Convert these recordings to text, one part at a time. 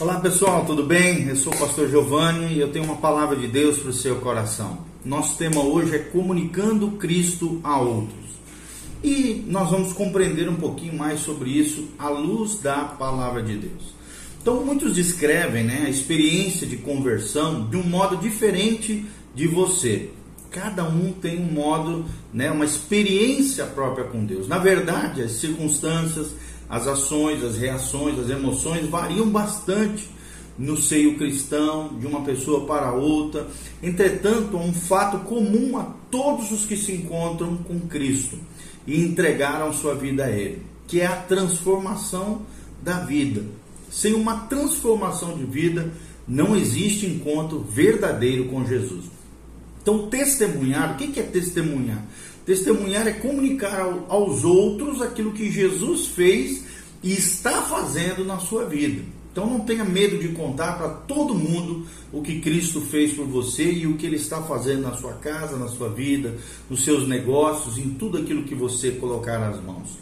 Olá pessoal, tudo bem? Eu sou o pastor Giovanni e eu tenho uma palavra de Deus para o seu coração. Nosso tema hoje é comunicando Cristo a outros. E nós vamos compreender um pouquinho mais sobre isso à luz da palavra de Deus. Então, muitos descrevem né, a experiência de conversão de um modo diferente de você. Cada um tem um modo, né, uma experiência própria com Deus. Na verdade, as circunstâncias, as ações, as reações, as emoções variam bastante no seio cristão, de uma pessoa para outra. Entretanto, há um fato comum a todos os que se encontram com Cristo e entregaram sua vida a Ele, que é a transformação da vida. Sem uma transformação de vida, não existe encontro verdadeiro com Jesus. Então, testemunhar, o que é testemunhar? Testemunhar é comunicar aos outros aquilo que Jesus fez e está fazendo na sua vida. Então não tenha medo de contar para todo mundo o que Cristo fez por você e o que Ele está fazendo na sua casa, na sua vida, nos seus negócios, em tudo aquilo que você colocar nas mãos.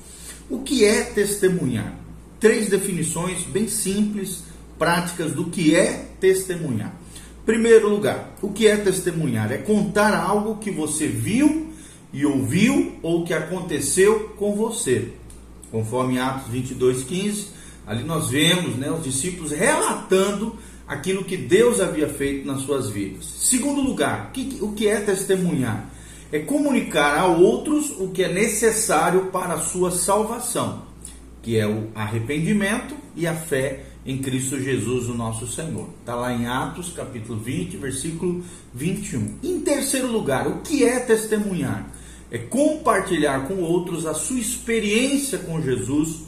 O que é testemunhar? Três definições bem simples, práticas do que é testemunhar. Primeiro lugar, o que é testemunhar? É contar algo que você viu e ouviu ou que aconteceu com você. Conforme Atos 22, 15, ali nós vemos né, os discípulos relatando aquilo que Deus havia feito nas suas vidas. Segundo lugar, o que é testemunhar? É comunicar a outros o que é necessário para a sua salvação, que é o arrependimento e a fé em Cristo Jesus, o nosso Senhor. Está lá em Atos, capítulo 20, versículo 21. Em terceiro lugar, o que é testemunhar? É compartilhar com outros a sua experiência com Jesus,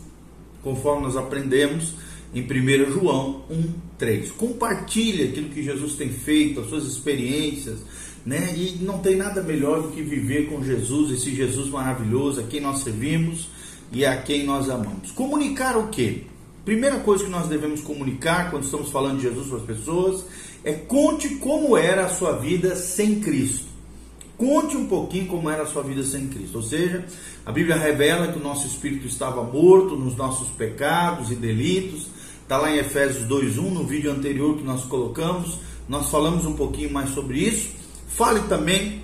conforme nós aprendemos em 1 João 1, 3. Compartilhe aquilo que Jesus tem feito, as suas experiências, né? E não tem nada melhor do que viver com Jesus, esse Jesus maravilhoso, a quem nós servimos e a quem nós amamos. Comunicar o quê? Primeira coisa que nós devemos comunicar quando estamos falando de Jesus para as pessoas é conte como era a sua vida sem Cristo. Conte um pouquinho como era a sua vida sem Cristo. Ou seja, a Bíblia revela que o nosso espírito estava morto nos nossos pecados e delitos. Está lá em Efésios 2:1, no vídeo anterior que nós colocamos, nós falamos um pouquinho mais sobre isso. Fale também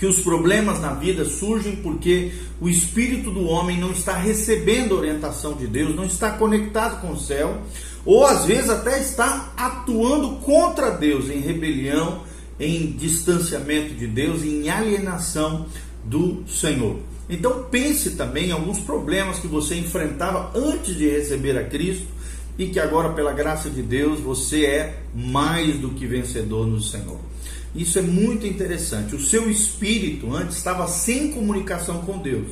que os problemas na vida surgem porque o espírito do homem não está recebendo orientação de Deus, não está conectado com o céu, ou às vezes até está atuando contra Deus em rebelião, em distanciamento de Deus, em alienação do Senhor. Então pense também em alguns problemas que você enfrentava antes de receber a Cristo e que agora pela graça de Deus você é mais do que vencedor no Senhor. Isso é muito interessante. O seu espírito antes estava sem comunicação com Deus.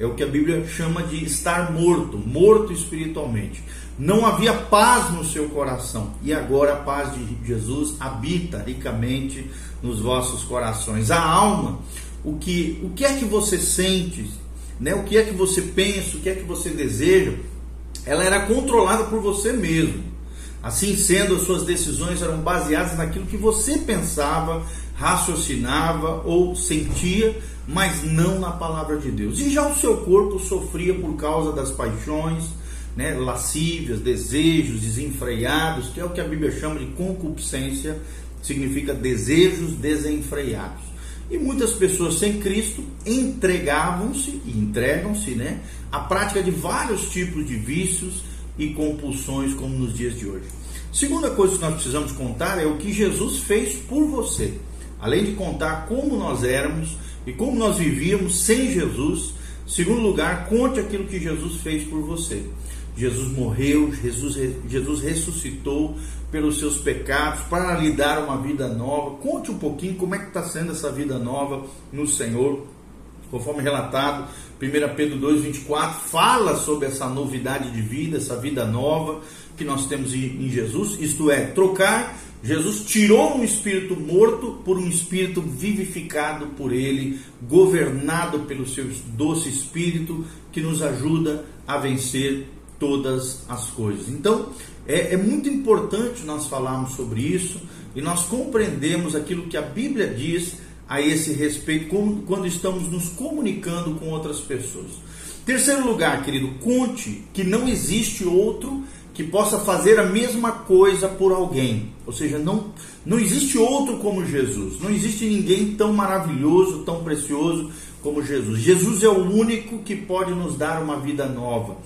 É o que a Bíblia chama de estar morto, morto espiritualmente. Não havia paz no seu coração. E agora a paz de Jesus habita ricamente nos vossos corações. A alma, o que, o que é que você sente, né? o que é que você pensa, o que é que você deseja, ela era controlada por você mesmo. Assim sendo, as suas decisões eram baseadas naquilo que você pensava, raciocinava ou sentia, mas não na palavra de Deus. E já o seu corpo sofria por causa das paixões, né, lascívias, desejos desenfreados, que é o que a Bíblia chama de concupiscência, significa desejos desenfreados. E muitas pessoas sem Cristo entregavam-se e entregam-se né, à prática de vários tipos de vícios e compulsões como nos dias de hoje. Segunda coisa que nós precisamos contar é o que Jesus fez por você. Além de contar como nós éramos e como nós vivíamos sem Jesus, segundo lugar, conte aquilo que Jesus fez por você. Jesus morreu, Jesus, Jesus ressuscitou pelos seus pecados para lhe dar uma vida nova. Conte um pouquinho como é que está sendo essa vida nova no Senhor conforme relatado, 1 Pedro 2,24, fala sobre essa novidade de vida, essa vida nova que nós temos em Jesus, isto é, trocar. Jesus tirou um espírito morto por um espírito vivificado por ele, governado pelo seu doce espírito que nos ajuda a vencer todas as coisas. Então, é, é, muito importante nós falarmos sobre isso e nós compreendemos aquilo que a Bíblia diz a esse respeito quando estamos nos comunicando com outras pessoas. Terceiro lugar, querido, conte que não existe outro que possa fazer a mesma coisa por alguém. Ou seja, não, não existe outro como Jesus. Não existe ninguém tão maravilhoso, tão precioso como Jesus. Jesus é o único que pode nos dar uma vida nova,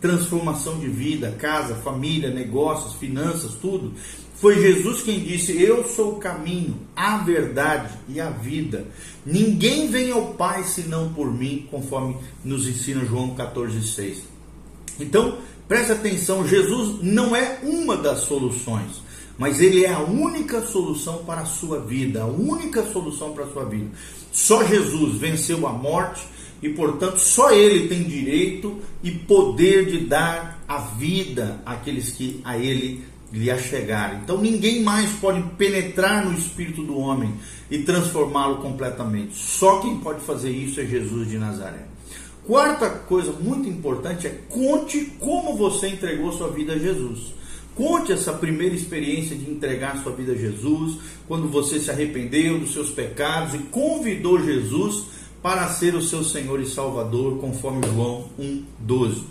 transformação de vida, casa, família, negócios, finanças, tudo. Foi Jesus quem disse: Eu sou o caminho, a verdade e a vida. Ninguém vem ao Pai senão por mim, conforme nos ensina João 14,6. Então, preste atenção: Jesus não é uma das soluções, mas ele é a única solução para a sua vida, a única solução para a sua vida. Só Jesus venceu a morte e, portanto, só ele tem direito e poder de dar a vida àqueles que a ele lhe achegarem. Então, ninguém mais pode penetrar no espírito do homem e transformá-lo completamente. Só quem pode fazer isso é Jesus de Nazaré. Quarta coisa muito importante é conte como você entregou sua vida a Jesus. Conte essa primeira experiência de entregar sua vida a Jesus, quando você se arrependeu dos seus pecados e convidou Jesus para ser o seu Senhor e Salvador, conforme João 1,12.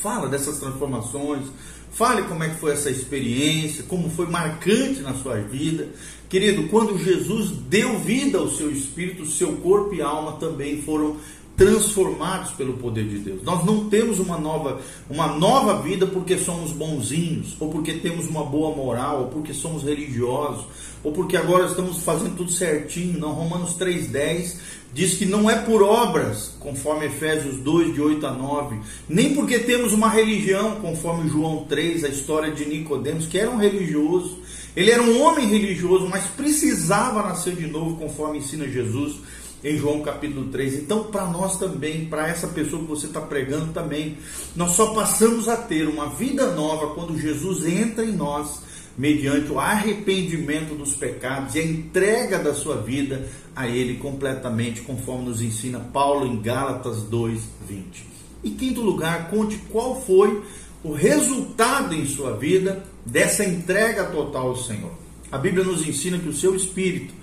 Fala dessas transformações, fale como é que foi essa experiência, como foi marcante na sua vida. Querido, quando Jesus deu vida ao seu espírito, seu corpo e alma também foram transformados pelo poder de Deus. Nós não temos uma nova, uma nova vida porque somos bonzinhos, ou porque temos uma boa moral, ou porque somos religiosos, ou porque agora estamos fazendo tudo certinho. Não, Romanos 3:10 diz que não é por obras, conforme Efésios 2 de 8 a 9, nem porque temos uma religião, conforme João 3, a história de Nicodemos, que era um religioso. Ele era um homem religioso, mas precisava nascer de novo, conforme ensina Jesus em João capítulo 3. Então, para nós também, para essa pessoa que você está pregando também, nós só passamos a ter uma vida nova quando Jesus entra em nós, mediante o arrependimento dos pecados e a entrega da sua vida a Ele completamente, conforme nos ensina Paulo em Gálatas 2, 20. Em quinto lugar, conte qual foi o resultado em sua vida dessa entrega total ao Senhor. A Bíblia nos ensina que o seu espírito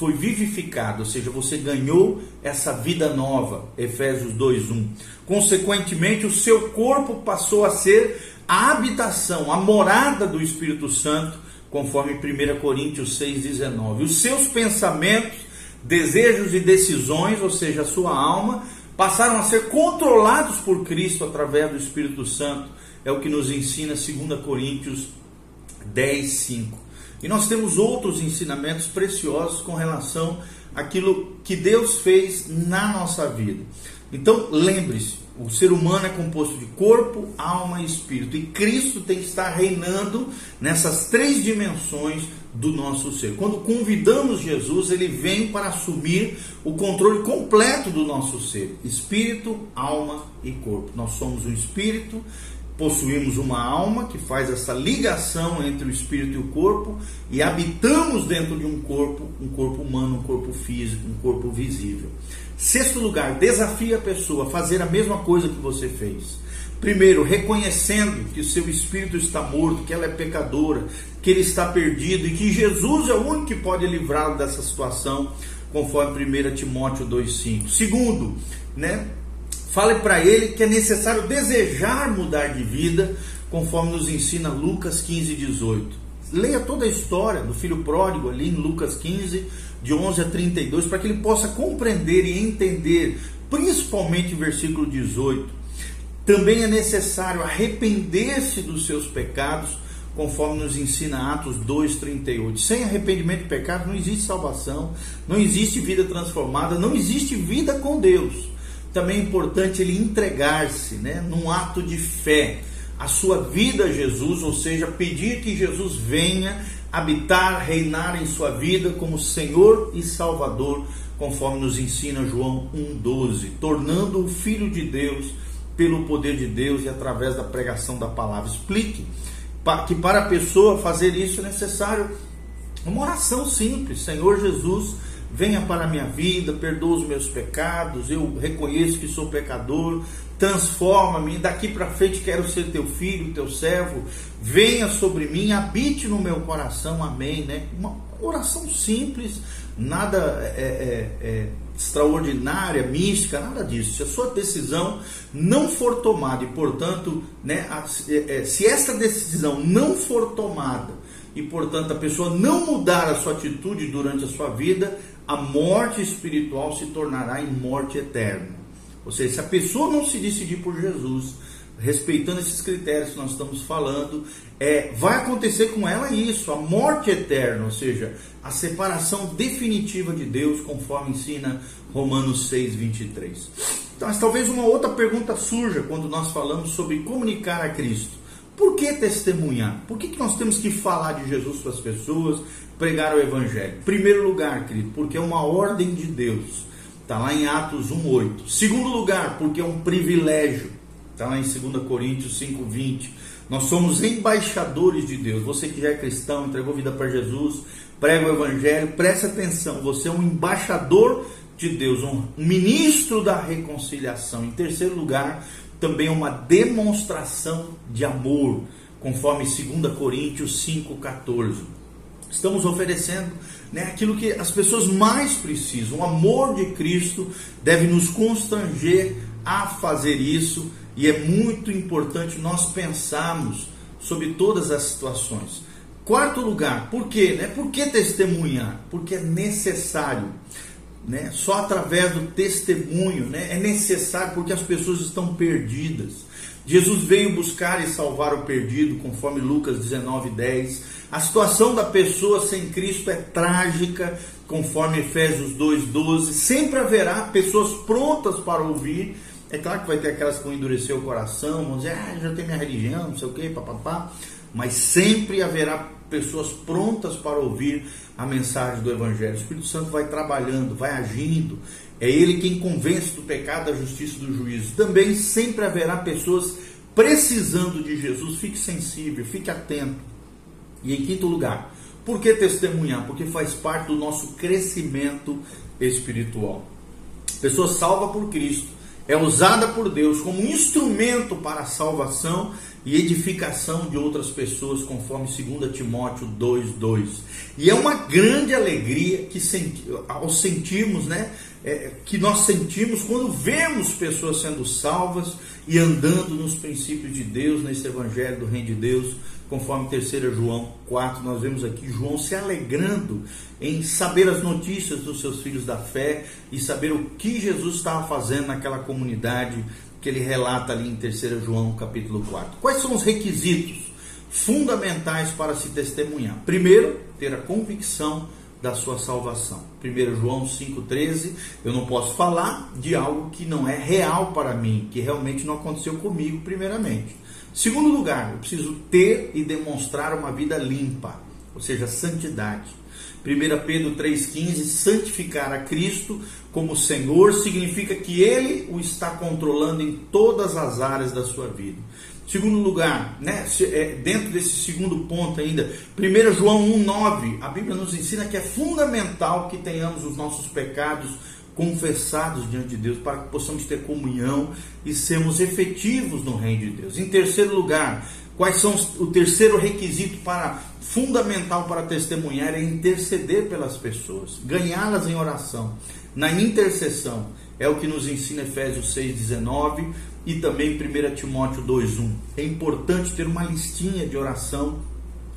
foi vivificado, ou seja, você ganhou essa vida nova, Efésios 2:1. Consequentemente, o seu corpo passou a ser a habitação, a morada do Espírito Santo, conforme 1 Coríntios 6:19. Os seus pensamentos, desejos e decisões, ou seja, a sua alma, passaram a ser controlados por Cristo através do Espírito Santo. É o que nos ensina 2 Coríntios 10:5. E nós temos outros ensinamentos preciosos com relação àquilo que Deus fez na nossa vida. Então, lembre-se, o ser humano é composto de corpo, alma e espírito, e Cristo tem que estar reinando nessas três dimensões do nosso ser. Quando convidamos Jesus, ele vem para assumir o controle completo do nosso ser, espírito, alma e corpo. Nós somos um espírito possuímos uma alma que faz essa ligação entre o espírito e o corpo e habitamos dentro de um corpo, um corpo humano, um corpo físico, um corpo visível. Sexto lugar, desafie a pessoa a fazer a mesma coisa que você fez. Primeiro, reconhecendo que o seu espírito está morto, que ela é pecadora, que ele está perdido e que Jesus é o único que pode livrá-lo dessa situação, conforme 1 Timóteo 2,5. Segundo, né, Fale para ele que é necessário desejar mudar de vida, conforme nos ensina Lucas 15, 18. Leia toda a história do filho pródigo ali em Lucas 15, de 11 a 32, para que ele possa compreender e entender, principalmente o versículo 18. Também é necessário arrepender-se dos seus pecados, conforme nos ensina Atos 2:38. Sem arrependimento de pecado não existe salvação, não existe vida transformada, não existe vida com Deus também é importante ele entregar-se, né, num ato de fé, a sua vida a Jesus, ou seja, pedir que Jesus venha habitar, reinar em sua vida como Senhor e Salvador, conforme nos ensina João 1:12, tornando o filho de Deus pelo poder de Deus e através da pregação da palavra. Explique que para a pessoa fazer isso é necessário uma oração simples, Senhor Jesus, venha para a minha vida, perdoa os meus pecados, eu reconheço que sou pecador, transforma-me, daqui para frente quero ser teu filho, teu servo, venha sobre mim, habite no meu coração, amém, né? Uma oração simples, nada é, é, é, extraordinária, mística, nada disso. Se a sua decisão não for tomada e, portanto, né, é, é, se essa decisão não for tomada e, portanto, a pessoa não mudar a sua atitude durante a sua vida, a morte espiritual se tornará em morte eterna. Ou seja, se a pessoa não se decidir por Jesus, respeitando esses critérios que nós estamos falando, é, vai acontecer com ela isso, a morte eterna, ou seja, a separação definitiva de Deus, conforme ensina Romanos 6, 23. Então, mas talvez uma outra pergunta surja quando nós falamos sobre comunicar a Cristo. Por que testemunhar? Por que, que nós temos que falar de Jesus para as pessoas, pregar o Evangelho? Primeiro lugar, querido, porque é uma ordem de Deus. Está lá em Atos 1,8. Segundo lugar, porque é um privilégio. Está lá em 2 Coríntios 5,20. Nós somos embaixadores de Deus. Você que já é cristão, entregou vida para Jesus, prega o Evangelho, preste atenção. Você é um embaixador de Deus, um ministro da reconciliação. Em terceiro lugar, também é uma demonstração de amor, conforme 2 Coríntios 5,14. Estamos oferecendo né, aquilo que as pessoas mais precisam. O amor de Cristo deve nos constranger a fazer isso e é muito importante nós pensarmos sobre todas as situações. Quarto lugar, por quê? Né? Por que testemunhar? Porque é necessário. Né? Só através do testemunho né? é necessário porque as pessoas estão perdidas. Jesus veio buscar e salvar o perdido, conforme Lucas 19:10. A situação da pessoa sem Cristo é trágica, conforme Efésios 2:12. Sempre haverá pessoas prontas para ouvir. É claro que vai ter aquelas que vão endurecer o coração, vão dizer, ah, já tem minha religião, não sei o que, papapá. Mas sempre haverá pessoas prontas para ouvir a mensagem do Evangelho. O Espírito Santo vai trabalhando, vai agindo. É Ele quem convence do pecado, da justiça e do juízo. Também sempre haverá pessoas precisando de Jesus. Fique sensível, fique atento. E em quinto lugar, por que testemunhar? Porque faz parte do nosso crescimento espiritual. Pessoa salva por Cristo é usada por Deus como instrumento para a salvação e edificação de outras pessoas, conforme 2 Timóteo 2,2. E é uma grande alegria que senti, ao sentirmos, né, é, que nós sentimos quando vemos pessoas sendo salvas e andando nos princípios de Deus, nesse Evangelho do Reino de Deus, conforme 3 João 4, nós vemos aqui João se alegrando em saber as notícias dos seus filhos da fé e saber o que Jesus estava fazendo naquela comunidade que ele relata ali em 3 João capítulo 4. Quais são os requisitos fundamentais para se testemunhar? Primeiro, ter a convicção da sua salvação. 1 João 5,13, eu não posso falar de algo que não é real para mim, que realmente não aconteceu comigo, primeiramente. Segundo lugar, eu preciso ter e demonstrar uma vida limpa, ou seja, santidade. 1 Pedro 3,15, santificar a Cristo como Senhor significa que Ele o está controlando em todas as áreas da sua vida. Segundo lugar, né, é, dentro desse segundo ponto ainda, 1 João 1,9, a Bíblia nos ensina que é fundamental que tenhamos os nossos pecados confessados diante de Deus, para que possamos ter comunhão e sermos efetivos no reino de Deus. Em terceiro lugar, quais são o terceiro requisito para fundamental para testemunhar é interceder pelas pessoas, ganhá-las em oração. Na intercessão é o que nos ensina Efésios 6:19 e também 1 Timóteo 2:1. É importante ter uma listinha de oração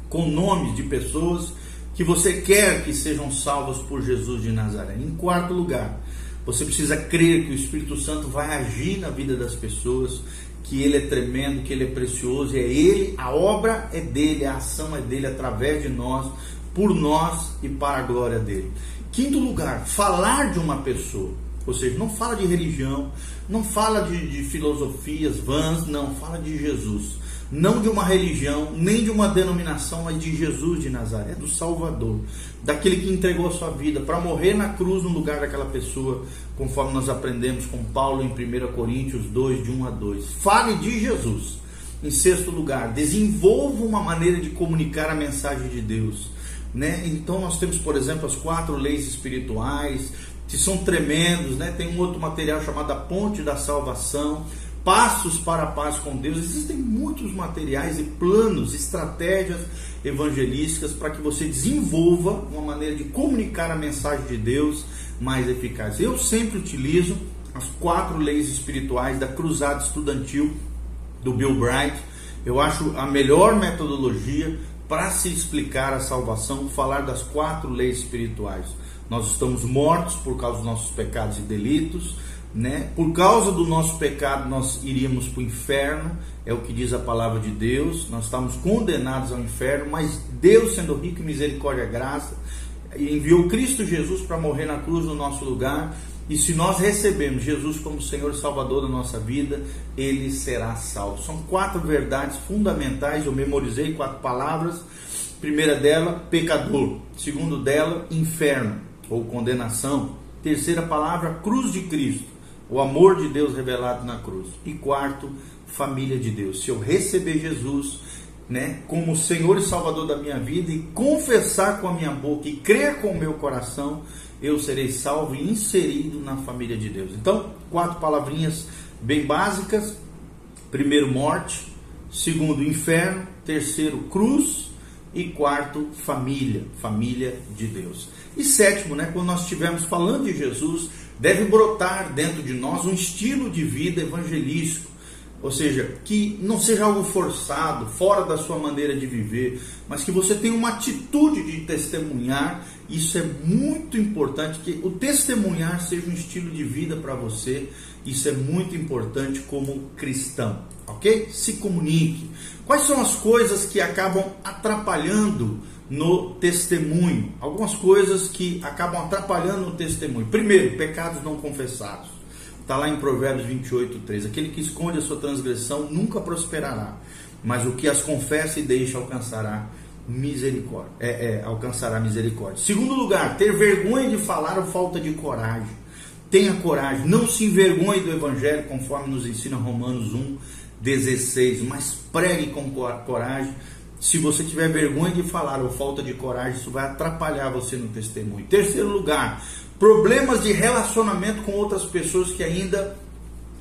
com nomes de pessoas que você quer que sejam salvas por Jesus de Nazaré. Em quarto lugar, você precisa crer que o Espírito Santo vai agir na vida das pessoas, que ele é tremendo, que ele é precioso, é ele, a obra é dele, a ação é dele através de nós, por nós e para a glória dele. Quinto lugar, falar de uma pessoa. Ou seja, não fala de religião, não fala de, de filosofias vãs, não, fala de Jesus não de uma religião, nem de uma denominação, mas de Jesus de Nazaré, do Salvador, daquele que entregou a sua vida para morrer na cruz no lugar daquela pessoa, conforme nós aprendemos com Paulo em 1 Coríntios 2, de 1 a 2. Fale de Jesus. Em sexto lugar, desenvolva uma maneira de comunicar a mensagem de Deus. Né? Então nós temos, por exemplo, as quatro leis espirituais, que são tremendos, né? Tem um outro material chamado a Ponte da Salvação, passos para a paz com Deus. Existem muitos materiais e planos, estratégias evangelísticas para que você desenvolva uma maneira de comunicar a mensagem de Deus mais eficaz. Eu sempre utilizo as quatro leis espirituais da Cruzada Estudantil do Bill Bright. Eu acho a melhor metodologia para se explicar a salvação, falar das quatro leis espirituais. Nós estamos mortos por causa dos nossos pecados e delitos, né? Por causa do nosso pecado, nós iríamos para o inferno, é o que diz a palavra de Deus. Nós estamos condenados ao inferno, mas Deus, sendo rico em misericórdia e graça, enviou Cristo Jesus para morrer na cruz no nosso lugar. E se nós recebemos Jesus como Senhor Salvador da nossa vida, ele será salvo. São quatro verdades fundamentais. Eu memorizei quatro palavras. Primeira dela, pecador. Segundo dela, inferno ou condenação. Terceira palavra, cruz de Cristo o amor de Deus revelado na cruz. E quarto, família de Deus. Se eu receber Jesus, né, como Senhor e Salvador da minha vida e confessar com a minha boca e crer com o meu coração, eu serei salvo e inserido na família de Deus. Então, quatro palavrinhas bem básicas: primeiro, morte, segundo, inferno, terceiro, cruz. E quarto, família, família de Deus. E sétimo, né, quando nós estivermos falando de Jesus, deve brotar dentro de nós um estilo de vida evangelístico, ou seja, que não seja algo forçado, fora da sua maneira de viver, mas que você tenha uma atitude de testemunhar. Isso é muito importante que o testemunhar seja um estilo de vida para você. Isso é muito importante como cristão, ok? Se comunique. Quais são as coisas que acabam atrapalhando no testemunho. Algumas coisas que acabam atrapalhando no testemunho. Primeiro, pecados não confessados. Está lá em Provérbios 28, 3. Aquele que esconde a sua transgressão nunca prosperará, mas o que as confessa e deixa alcançará misericórdia. É, é, alcançará misericórdia. Segundo lugar, ter vergonha de falar ou falta de coragem. Tenha coragem, não se envergonhe do Evangelho, conforme nos ensina Romanos 1, 16, mas pregue com coragem se você tiver vergonha de falar ou falta de coragem, isso vai atrapalhar você no testemunho. Terceiro lugar, problemas de relacionamento com outras pessoas que ainda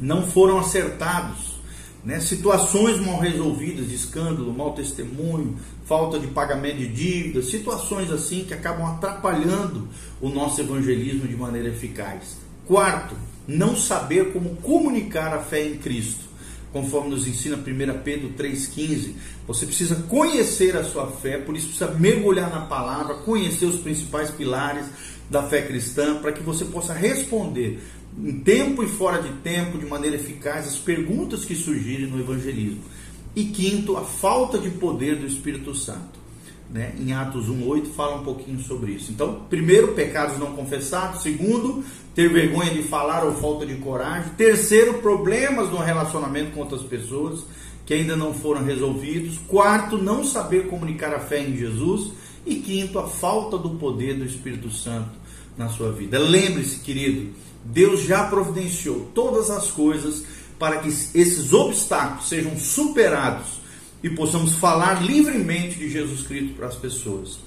não foram acertados. Né? Situações mal resolvidas, escândalo, mau testemunho, falta de pagamento de dívidas, situações assim que acabam atrapalhando o nosso evangelismo de maneira eficaz. Quarto, não saber como comunicar a fé em Cristo conforme nos ensina 1 Pedro 3,15. Você precisa conhecer a sua fé, por isso precisa mergulhar na palavra, conhecer os principais pilares da fé cristã, para que você possa responder em tempo e fora de tempo, de maneira eficaz, as perguntas que surgirem no evangelismo. E quinto, a falta de poder do Espírito Santo né, em Atos 1,8 fala um pouquinho sobre isso. Então, primeiro, pecados não confessados. Segundo, ter vergonha de falar ou falta de coragem. Terceiro, problemas no relacionamento com outras pessoas que ainda não foram resolvidos. Quarto, não saber comunicar a fé em Jesus. E quinto, a falta do poder do Espírito Santo na sua vida. Lembre-se, querido, Deus já providenciou todas as coisas para que esses obstáculos sejam superados e possamos falar livremente de Jesus Cristo para as pessoas.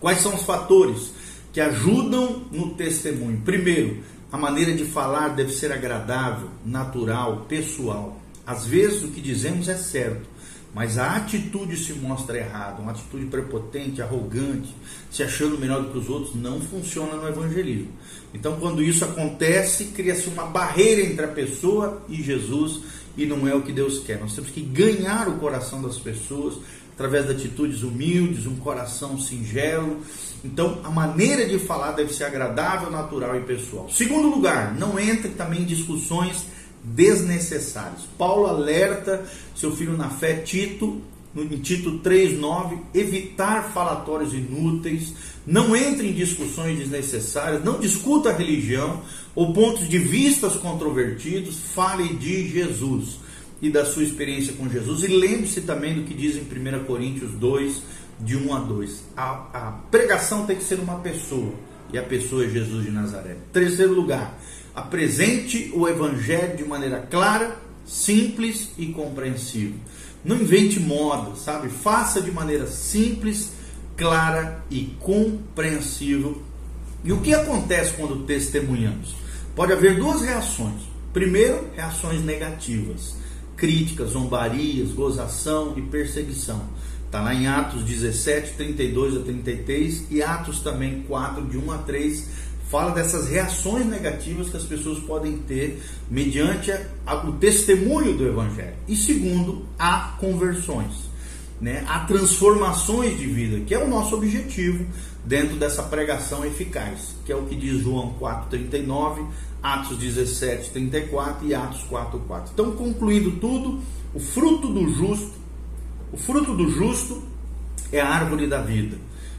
Quais são os fatores que ajudam no testemunho? Primeiro, a maneira de falar deve ser agradável, natural, pessoal. Às vezes o que dizemos é certo, mas a atitude se mostra errada, uma atitude prepotente, arrogante, se achando melhor do que os outros, não funciona no evangelismo. Então, quando isso acontece, cria-se uma barreira entre a pessoa e Jesus e não é o que Deus quer. Nós temos que ganhar o coração das pessoas através de atitudes humildes, um coração singelo. Então, a maneira de falar deve ser agradável, natural e pessoal. Segundo lugar, não entre também em discussões desnecessárias. Paulo alerta seu filho na fé, Tito, em Tito 3,9, evitar falatórios inúteis, não entre em discussões desnecessárias, não discuta a religião ou pontos de vistas controvertidos, fale de Jesus e da sua experiência com Jesus. E lembre-se também do que diz em 1 Coríntios 2, de 1 a 2. A, a pregação tem que ser uma pessoa, e a pessoa é Jesus de Nazaré. Terceiro lugar, apresente o evangelho de maneira clara, simples e compreensível. Não invente moda, sabe? Faça de maneira simples, clara e compreensível. E o que acontece quando testemunhamos? Pode haver duas reações. Primeiro, reações negativas, críticas, zombarias, gozação e perseguição. Está lá em Atos 17, 32 a 33 e Atos também 4, de 1 a 3, fala dessas reações negativas que as pessoas podem ter mediante a, o testemunho do Evangelho. E segundo, há conversões, né? há transformações de vida, que é o nosso objetivo dentro dessa pregação eficaz, que é o que diz João 4,39, Atos 17, 34 e Atos 4, 4. Então, concluindo tudo, o fruto do justo o fruto do justo é a árvore da vida,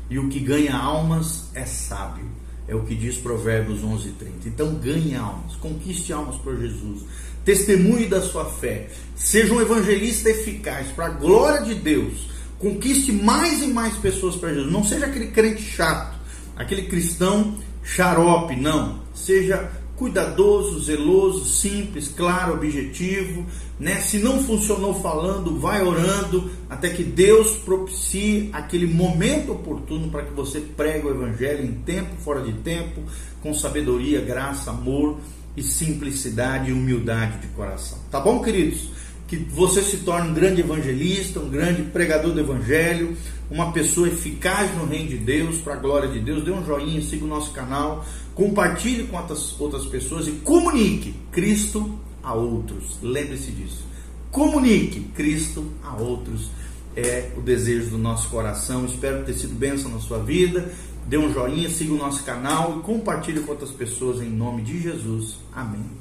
e o que ganha almas é sábio. É o que diz Provérbios 11, 30. Então ganhe almas, conquiste almas por Jesus, testemunhe da sua fé, seja um evangelista eficaz para a glória de Deus, conquiste mais e mais pessoas para Jesus. Não seja aquele crente chato, aquele cristão xarope, não. Seja cuidadoso, zeloso, simples, claro, objetivo, né? Se não funcionou falando, vai orando até que Deus propicie aquele momento oportuno para que você pregue o evangelho em tempo, fora de tempo, com sabedoria, graça, amor e simplicidade e humildade de coração. Tá bom, queridos? Que você se torne um grande evangelista, um grande pregador do evangelho, uma pessoa eficaz no reino de Deus, para a glória de Deus. Dê um joinha, siga o nosso canal, compartilhe com outras, outras pessoas e comunique Cristo a outros. Lembre-se disso. Comunique Cristo a outros. É o desejo do nosso coração. Espero ter sido bênção na sua vida. Dê um joinha, siga o nosso canal e compartilhe com outras pessoas em nome de Jesus. Amém.